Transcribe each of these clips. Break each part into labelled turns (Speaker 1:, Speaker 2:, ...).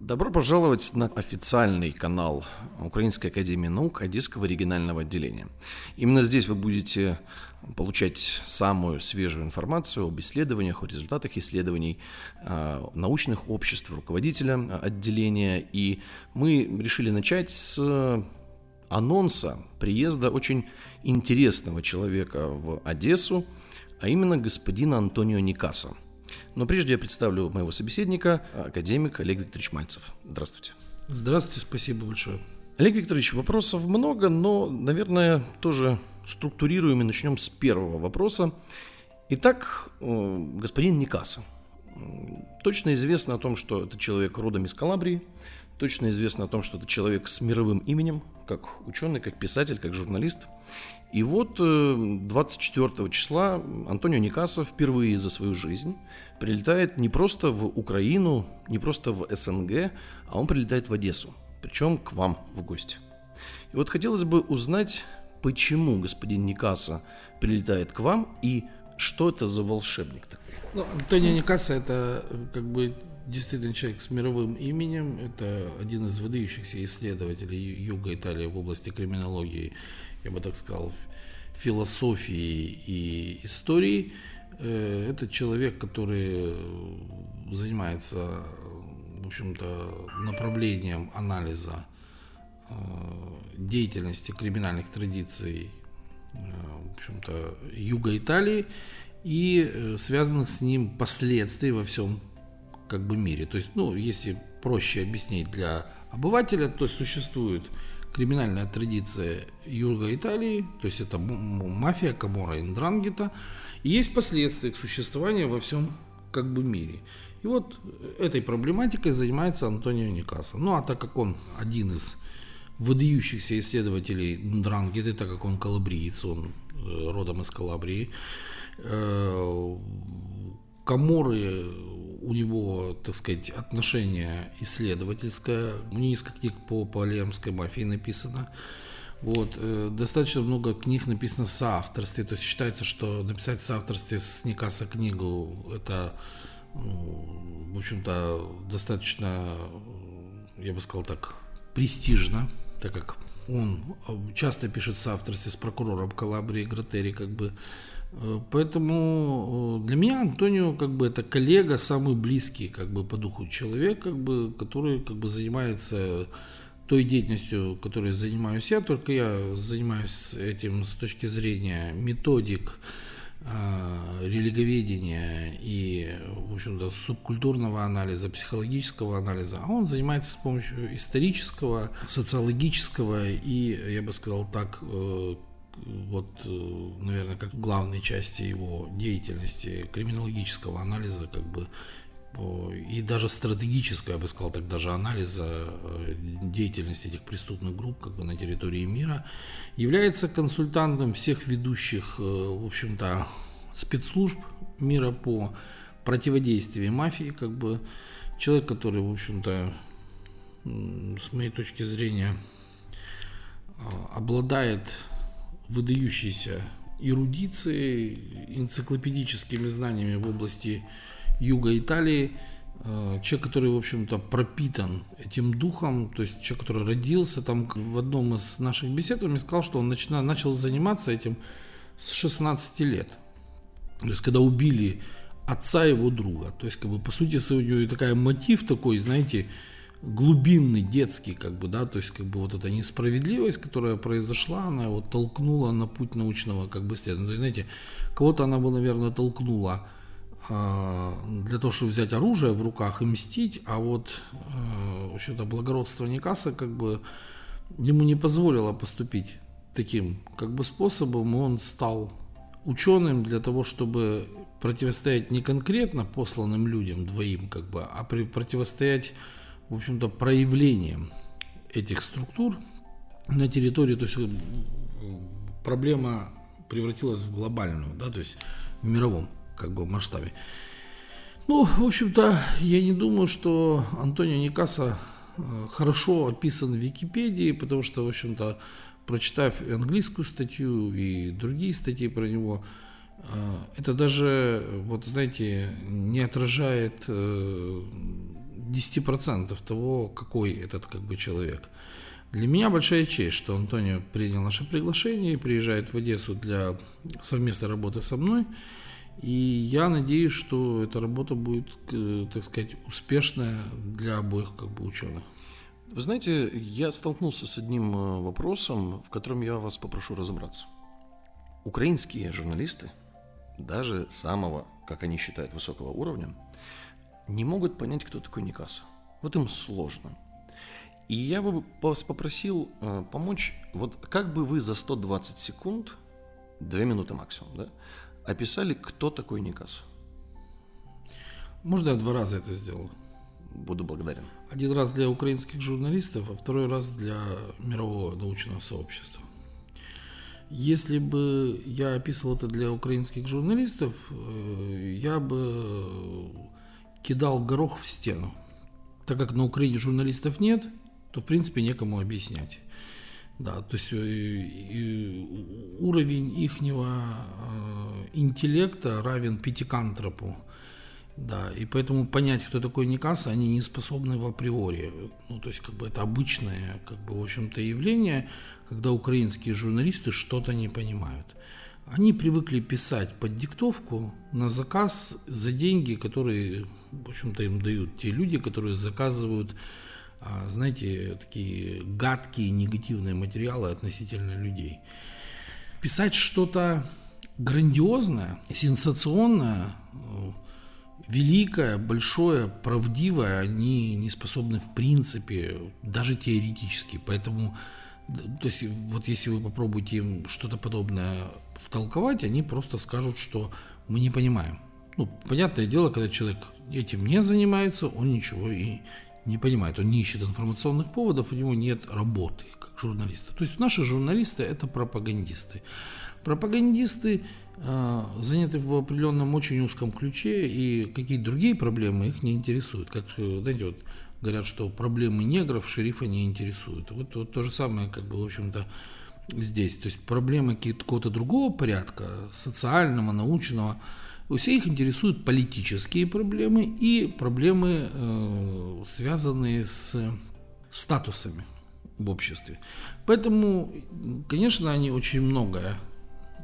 Speaker 1: Добро пожаловать на официальный канал Украинской Академии Наук Одесского регионального отделения. Именно здесь вы будете получать самую свежую информацию об исследованиях, о результатах исследований э, научных обществ руководителя отделения. И мы решили начать с анонса приезда очень интересного человека в Одессу, а именно господина Антонио Никаса – но прежде я представлю моего собеседника, академик Олег Викторович Мальцев. Здравствуйте.
Speaker 2: Здравствуйте, спасибо большое.
Speaker 1: Олег Викторович, вопросов много, но, наверное, тоже структурируем и начнем с первого вопроса. Итак, э, господин Никаса. Точно известно о том, что это человек родом из Калабрии, точно известно о том, что это человек с мировым именем, как ученый, как писатель, как журналист. И вот 24 э, числа Антонио Никаса впервые за свою жизнь прилетает не просто в Украину, не просто в СНГ, а он прилетает в Одессу, причем к вам в гости. И вот хотелось бы узнать, почему господин Никаса прилетает к вам и что это за волшебник такой?
Speaker 2: Ну, Антонио Никаса это как бы действительно человек с мировым именем. Это один из выдающихся исследователей Юга Италии в области криминологии я бы так сказал, философии и истории. Э, это человек, который занимается, в общем-то, направлением анализа э, деятельности криминальных традиций, э, в общем-то, юга Италии и связанных с ним последствий во всем как бы мире. То есть, ну, если проще объяснить для обывателя, то существует криминальная традиция Юга Италии, то есть это мафия Камора и Ндрангета, и есть последствия их существования во всем как бы мире. И вот этой проблематикой занимается Антонио Никаса. Ну а так как он один из выдающихся исследователей Ндрангеты, так как он калабриец, он э, родом из Калабрии, э, Каморы у него, так сказать, отношение исследовательское. У него несколько книг по палемской мафии написано. Вот, э, достаточно много книг написано в соавторстве. То есть считается, что написать в соавторстве с Никаса книгу это, ну, в общем-то, достаточно, я бы сказал так, престижно, так как он часто пишет в соавторстве с прокурором Калабрии Гратери, как бы Э, поэтому э, для меня Антонио как бы это коллега, самый близкий как бы по духу человек, как бы, который как бы занимается той деятельностью, которой занимаюсь я, только я занимаюсь этим с точки зрения методик, э, религоведения и, в общем-то, субкультурного анализа, психологического анализа, а он занимается с помощью исторического, социологического и, я бы сказал так, вот, э, наверное, как главной части его деятельности, криминологического анализа, как бы, и даже стратегического, я бы сказал так, даже анализа э, деятельности этих преступных групп как бы на территории мира, является консультантом всех ведущих, э, в общем-то, спецслужб мира по противодействию мафии, как бы. Человек, который, в общем-то, с моей точки зрения, обладает выдающейся эрудицией, энциклопедическими знаниями в области юга Италии, э, человек, который, в общем-то, пропитан этим духом, то есть человек, который родился там в одном из наших бесед, он мне сказал, что он начинал, начал заниматься этим с 16 лет. То есть, когда убили отца его друга. То есть, как бы, по сути, своей, такая мотив такой, знаете, глубинный, детский, как бы, да, то есть, как бы, вот эта несправедливость, которая произошла, она его толкнула на путь научного, как бы, исследования. То есть, знаете, кого-то она бы, наверное, толкнула э, для того, чтобы взять оружие в руках и мстить, а вот, э, общем-то, благородство Никаса, как бы, ему не позволило поступить таким, как бы, способом, он стал ученым для того, чтобы противостоять не конкретно посланным людям двоим, как бы, а при, противостоять в общем-то, проявлением этих структур на территории, то есть э, проблема превратилась в глобальную, да, то есть в мировом как бы масштабе. Ну, в общем-то, я не думаю, что Антонио Никаса э, хорошо описан в Википедии, потому что, в общем-то, прочитав английскую статью и другие статьи про него, А, это даже, вот знаете, не отражает 10% того, какой этот как бы человек. Для меня большая честь, что Антонио принял наше приглашение и приезжает в Одессу для совместной работы со мной. И я надеюсь, что эта работа будет, э, так сказать, успешная для обоих как бы ученых.
Speaker 1: Вы знаете, я столкнулся с одним э, вопросом, в котором я вас попрошу разобраться. Украинские журналисты, даже самого, как они считают, высокого уровня, не могут понять, кто такой Никаса. Вот им сложно. И я бы вас попросил э, помочь, вот как бы вы за 120 секунд, 2 минуты максимум, да, описали, кто такой Никас?
Speaker 2: Можно я два раза это сделал?
Speaker 1: Буду благодарен.
Speaker 2: Один раз для украинских журналистов, а второй раз для мирового научного сообщества. Если бы я описывал это для украинских журналистов, э, я бы кидал горох в стену. Так как на Украине журналистов нет, то в принципе некому объяснять. Да, то есть э, уровень ихнего э, интеллекта равен пятикантропу. Да, и поэтому понять, кто такой Никаса, они не способны в априори. Ну, то есть, как бы это обычное, как бы, в общем-то, явление, когда украинские журналисты что-то не понимают. Они привыкли писать под диктовку на заказ за деньги, которые, в общем-то, им дают те люди, которые заказывают а, знаете, такие гадкие негативные материалы относительно людей. Писать что-то грандиозное, сенсационное, великое, большое, правдивое, они не способны в принципе, даже теоретически. Поэтому, то есть, вот если вы попробуете им что-то подобное втолковать, они просто скажут, что мы не понимаем. Ну, понятное дело, когда человек этим не занимается, он ничего и не понимает, он не ищет информационных поводов, у него нет работы как журналиста. То есть наши журналисты это пропагандисты. Пропагандисты э, заняты в определенном очень узком ключе, и какие-то другие проблемы их не интересуют. Как, знаете, вот говорят, что проблемы негров шерифа не интересуют. Вот, вот то же самое, как бы, в общем-то, здесь. То есть проблемы какого-то другого порядка, социального, научного, всех интересуют политические проблемы и проблемы, э, связанные с статусами в обществе. Поэтому, конечно, они очень многое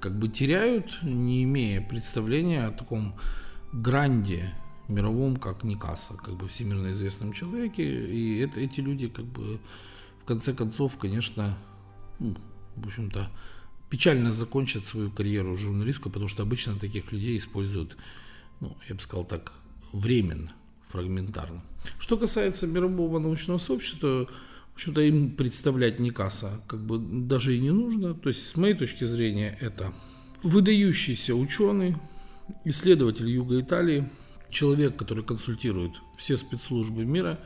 Speaker 2: как бы теряют, не имея представления о таком гранде мировом, как Никаса, как бы всемирно известном человеке. И это, эти люди, как бы, в конце концов, конечно, ну, в общем-то, печально закончат свою карьеру журналистскую, потому что обычно таких людей используют, ну, я бы сказал так, временно, фрагментарно. Что касается мирового научного сообщества, в общем-то, им представлять Никаса как бы даже и не нужно. То есть, с моей точки зрения, это выдающийся ученый, исследователь Юга Италии, человек, который консультирует все спецслужбы мира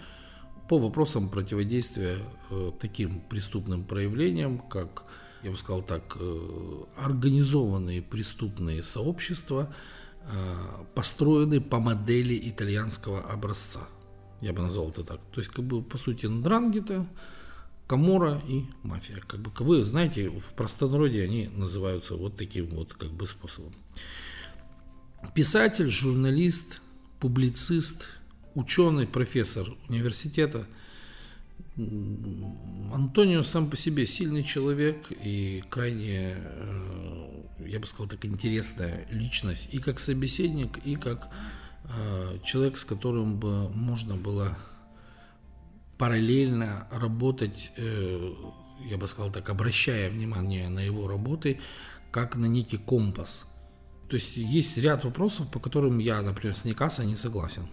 Speaker 2: по вопросам противодействия э, таким преступным проявлениям, как я бы сказал так, э, организованные преступные сообщества, э, построены по модели итальянского образца. Я бы назвал это так. То есть, как бы, по сути, Ндрангета, Камора и мафия. Как бы, вы знаете, в простонародье они называются вот таким вот как бы способом. Писатель, журналист, публицист, ученый, профессор университета – Антонио сам по себе сильный человек и крайне, э, я бы сказал, так интересная личность и как собеседник, и как э, человек, с которым бы можно было параллельно работать, э, я бы сказал так, обращая внимание на его работы, как на некий компас. То есть есть ряд вопросов, по которым я, например, с Никаса не согласен.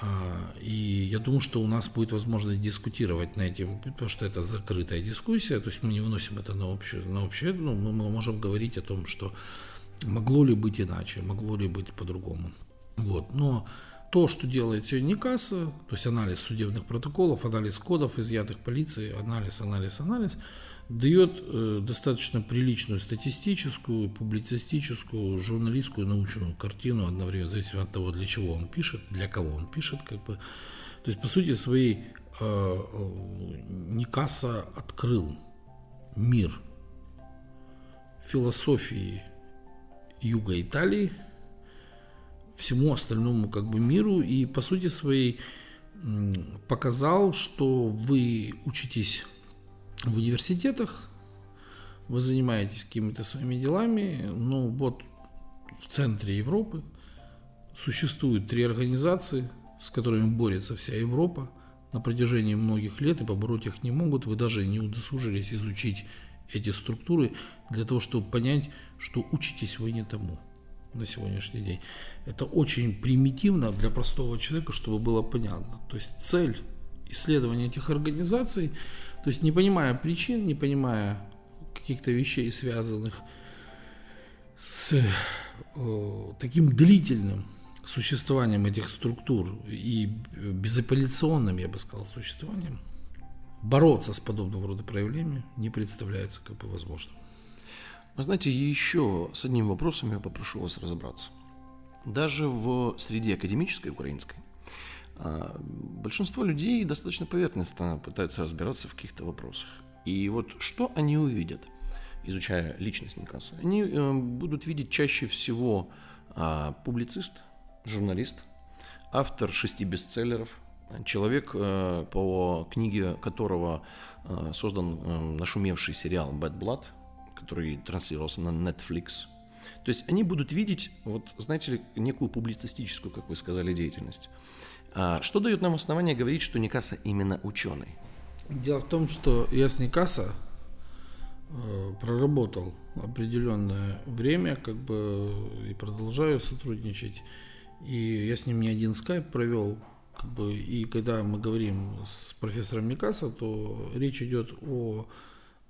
Speaker 2: А, и я думаю, что у нас будет возможность дискутировать на этим, потому что это закрытая дискуссия, то есть мы не выносим это на общее, на общее ну, мы можем говорить о том, что могло ли быть иначе, могло ли быть по-другому. Вот. Но то, что делает сегодня КАСА, то есть анализ судебных протоколов, анализ кодов, изъятых полиции, анализ, анализ, анализ – дает э, достаточно приличную статистическую, публицистическую, журналистскую, научную картину одновременно, зависит от того, для чего он пишет, для кого он пишет, как бы. То есть, по сути своей, э, э, Никаса открыл мир философии юга Италии всему остальному как бы миру и по сути своей показал, что вы учитесь в университетах, вы занимаетесь какими-то своими делами, но вот в центре Европы существуют три организации, с которыми борется вся Европа на протяжении многих лет, и побороть их не могут. Вы даже не удосужились изучить эти структуры для того, чтобы понять, что учитесь вы не тому на сегодняшний день. Это очень примитивно для простого человека, чтобы было понятно. То есть цель исследования этих организаций, то есть не понимая причин, не понимая каких-то вещей, связанных с э, таким длительным существованием этих структур и безапелляционным, я бы сказал, существованием, бороться с подобного рода проявлениями не представляется как бы возможным.
Speaker 1: Вы знаете, еще с одним вопросом я попрошу вас разобраться. Даже в среде академической украинской большинство людей достаточно поверхностно пытаются разбираться в каких-то вопросах. И вот что они увидят, изучая личность Никаса? Они э, будут видеть чаще всего а, публицист, журналист, автор шести бестселлеров, человек, э, по книге которого э, создан нашумевший сериал «Bad Blood», который транслировался на Netflix. То есть они будут видеть, вот, знаете ли, некую публицистическую, как вы сказали, деятельность. А что дает нам основание говорить, что Никаса именно ученый?
Speaker 2: Дело в том, что я с Никаса э, проработал определенное время, как бы и продолжаю сотрудничать. И я с ним не один скайп провел. Как бы, и когда мы говорим с профессором Никаса, то речь идет о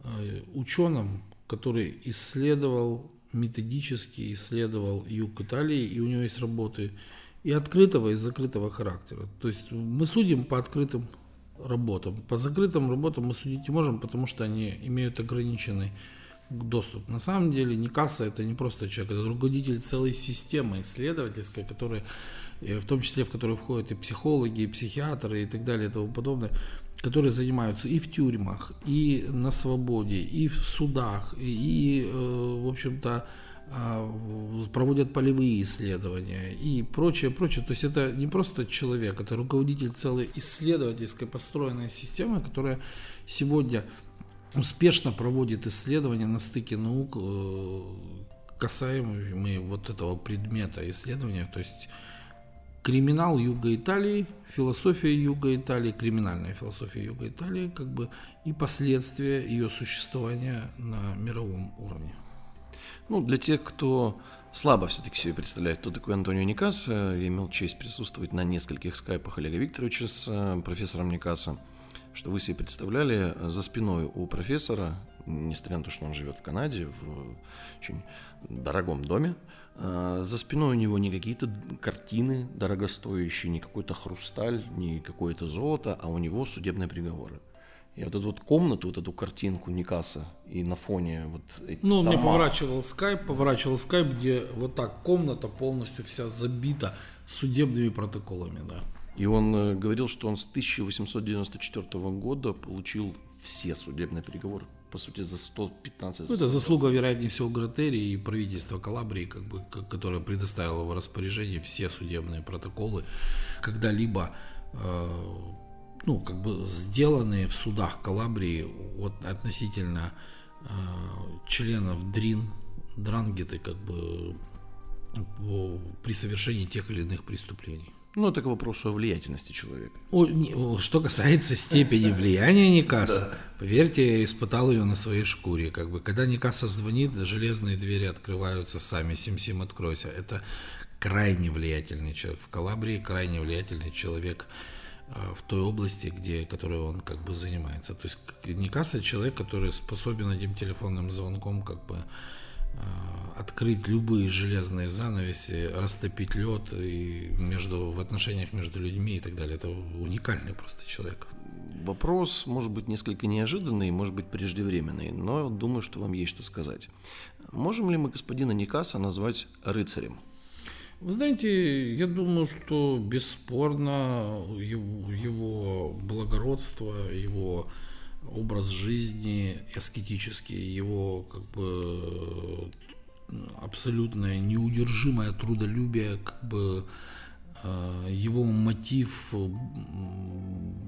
Speaker 2: э, ученом, который исследовал, методически исследовал юг Италии, и у него есть работы и открытого, и закрытого характера. То есть мы судим по открытым работам. По закрытым работам мы судить не можем, потому что они имеют ограниченный доступ. На самом деле Никаса это не просто человек, это руководитель целой системы исследовательской, которая, э, в том числе в которой входят и психологи, и психиатры и так далее и тому подобное которые занимаются и в тюрьмах, и на свободе, и в судах, и, э, в общем-то, проводят полевые исследования и прочее, прочее. То есть это не просто человек, это руководитель целой исследовательской построенной системы, которая сегодня успешно проводит исследования на стыке наук, э, касаемые вот этого предмета исследования, то есть криминал Юга Италии, философия Юга Италии, криминальная философия Юга Италии, как бы и последствия ее существования на мировом уровне.
Speaker 1: Ну, для тех, кто слабо все-таки себе представляет, кто такой Антонио Никас, я имел честь присутствовать на нескольких скайпах Олега Викторовича с э, профессором Никаса, что вы себе представляли, за спиной у профессора, несмотря на то, что он живет в Канаде, в очень дорогом доме, а, за спиной у него не какие-то картины дорогостоящие, не какой-то хрусталь, не какое-то золото, а у него судебные приговоры. И вот эту вот комнату, вот эту картинку Никаса и на фоне вот
Speaker 2: Ну, он мне поворачивал скайп, поворачивал скайп, где вот так комната полностью вся забита судебными протоколами, да.
Speaker 1: И он э, говорил, что он с 1894 года получил все судебные приговоры по сути, за 115.
Speaker 2: Ну, это заслуга, вероятнее всего, Гратерии и правительства Калабрии, как бы, которое предоставило в распоряжение все судебные протоколы, когда-либо э, ну, как бы сделанные в судах Калабрии вот, относительно э, членов ДРИН, Дрангеты, как бы при совершении тех или иных преступлений.
Speaker 1: Ну, это к вопросу о влиятельности человека.
Speaker 2: О, не, что касается степени влияния Никаса, да. поверьте, я испытал ее на своей шкуре. Как бы, когда Никаса звонит, железные двери открываются сами, сим-сим, откройся. Это крайне влиятельный человек в Калабрии, крайне влиятельный человек а, в той области, где, которой он как бы занимается. То есть Никаса человек, который способен одним телефонным звонком как бы Э, открыть любые железные занавеси, растопить лед и между, в отношениях между людьми и так далее. Это уникальный просто человек.
Speaker 1: Вопрос может быть несколько неожиданный, может быть преждевременный, но думаю, что вам есть что сказать. Можем ли мы господина Никаса назвать рыцарем?
Speaker 2: Вы знаете, я думаю, что бесспорно его, его благородство, его образ жизни аскетический, его как бы абсолютное неудержимое трудолюбие, как бы э, его мотив,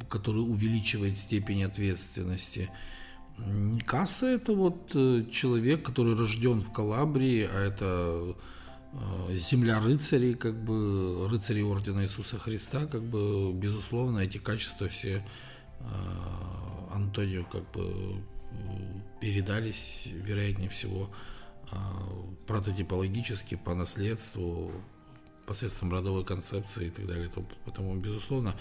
Speaker 2: который увеличивает степень ответственности. Касса это вот э, человек, который рожден в Калабрии, а это земля рыцарей, как бы рыцари ордена Иисуса Христа, как бы безусловно эти качества все Антонио как бы передались, вероятнее всего, прототипологически по наследству, посредством родовой концепции и так далее. Поэтому, безусловно,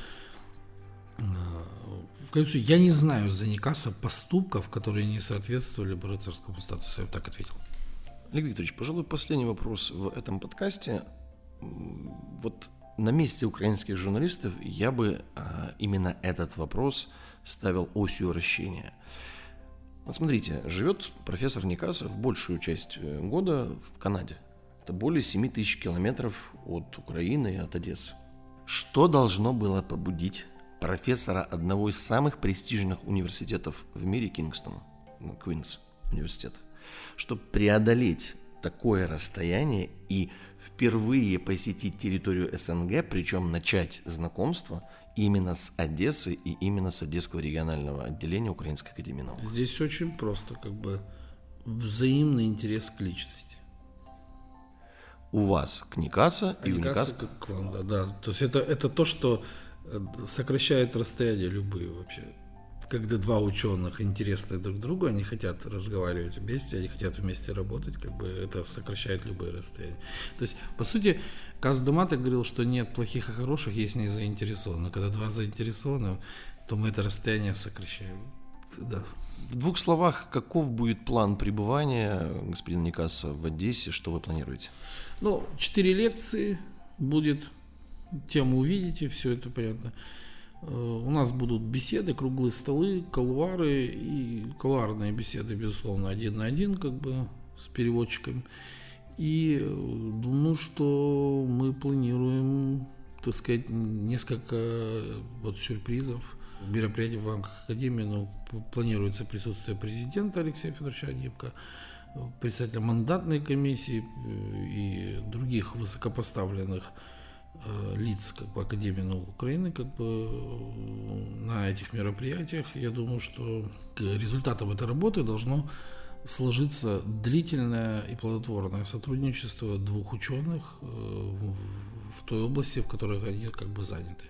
Speaker 2: в конце я не знаю за Никаса поступков, которые не соответствовали бы рыцарскому статусу. Я так ответил.
Speaker 1: Олег Викторович, пожалуй, последний вопрос в этом подкасте. Вот на месте украинских журналистов я бы а, именно этот вопрос ставил осью вращения. Вот смотрите, живет профессор Никасов большую часть э, года в Канаде. Это более 7 тысяч километров от Украины и от Одессы. Что должно было побудить профессора одного из самых престижных университетов в мире, Кингстона, Квинс университет, чтобы преодолеть такое расстояние и впервые посетить территорию СНГ, причем начать знакомство именно с Одессы и именно с Одесского регионального отделения Украинской академии наук?
Speaker 2: Здесь очень просто, как бы взаимный интерес к личности.
Speaker 1: У вас к Никаса
Speaker 2: а и у Никаса к вам, да, да. То есть это, это то, что э, сокращает расстояние любые вообще когда два ученых интересны друг другу, они хотят разговаривать вместе, они хотят вместе работать, как бы это сокращает любые расстояния. То есть, по сути, Каз Думата говорил, что нет плохих и хороших, есть не заинтересованных. Когда два заинтересованы, то мы это расстояние сокращаем.
Speaker 1: Да. В двух словах, каков будет план пребывания господина Никаса в Одессе, что вы планируете?
Speaker 2: Ну, четыре лекции будет, тему увидите, все это понятно. Э, у нас будут беседы, круглые столы, колуары и колуарные беседы, безусловно, один на один, как бы с переводчиками. И э, думаю, что мы планируем, так сказать, несколько вот сюрпризов, мероприятий в рамках Академии. Ну, планируется присутствие президента Алексея Федоровича Анипко, председателя мандатной комиссии э, и других высокопоставленных Э, лиц как бы, Академии наук Украины как бы, на этих мероприятиях. Я думаю, что результатом этой работы должно сложиться длительное и плодотворное сотрудничество двух ученых э, в той области, в которой они как бы заняты.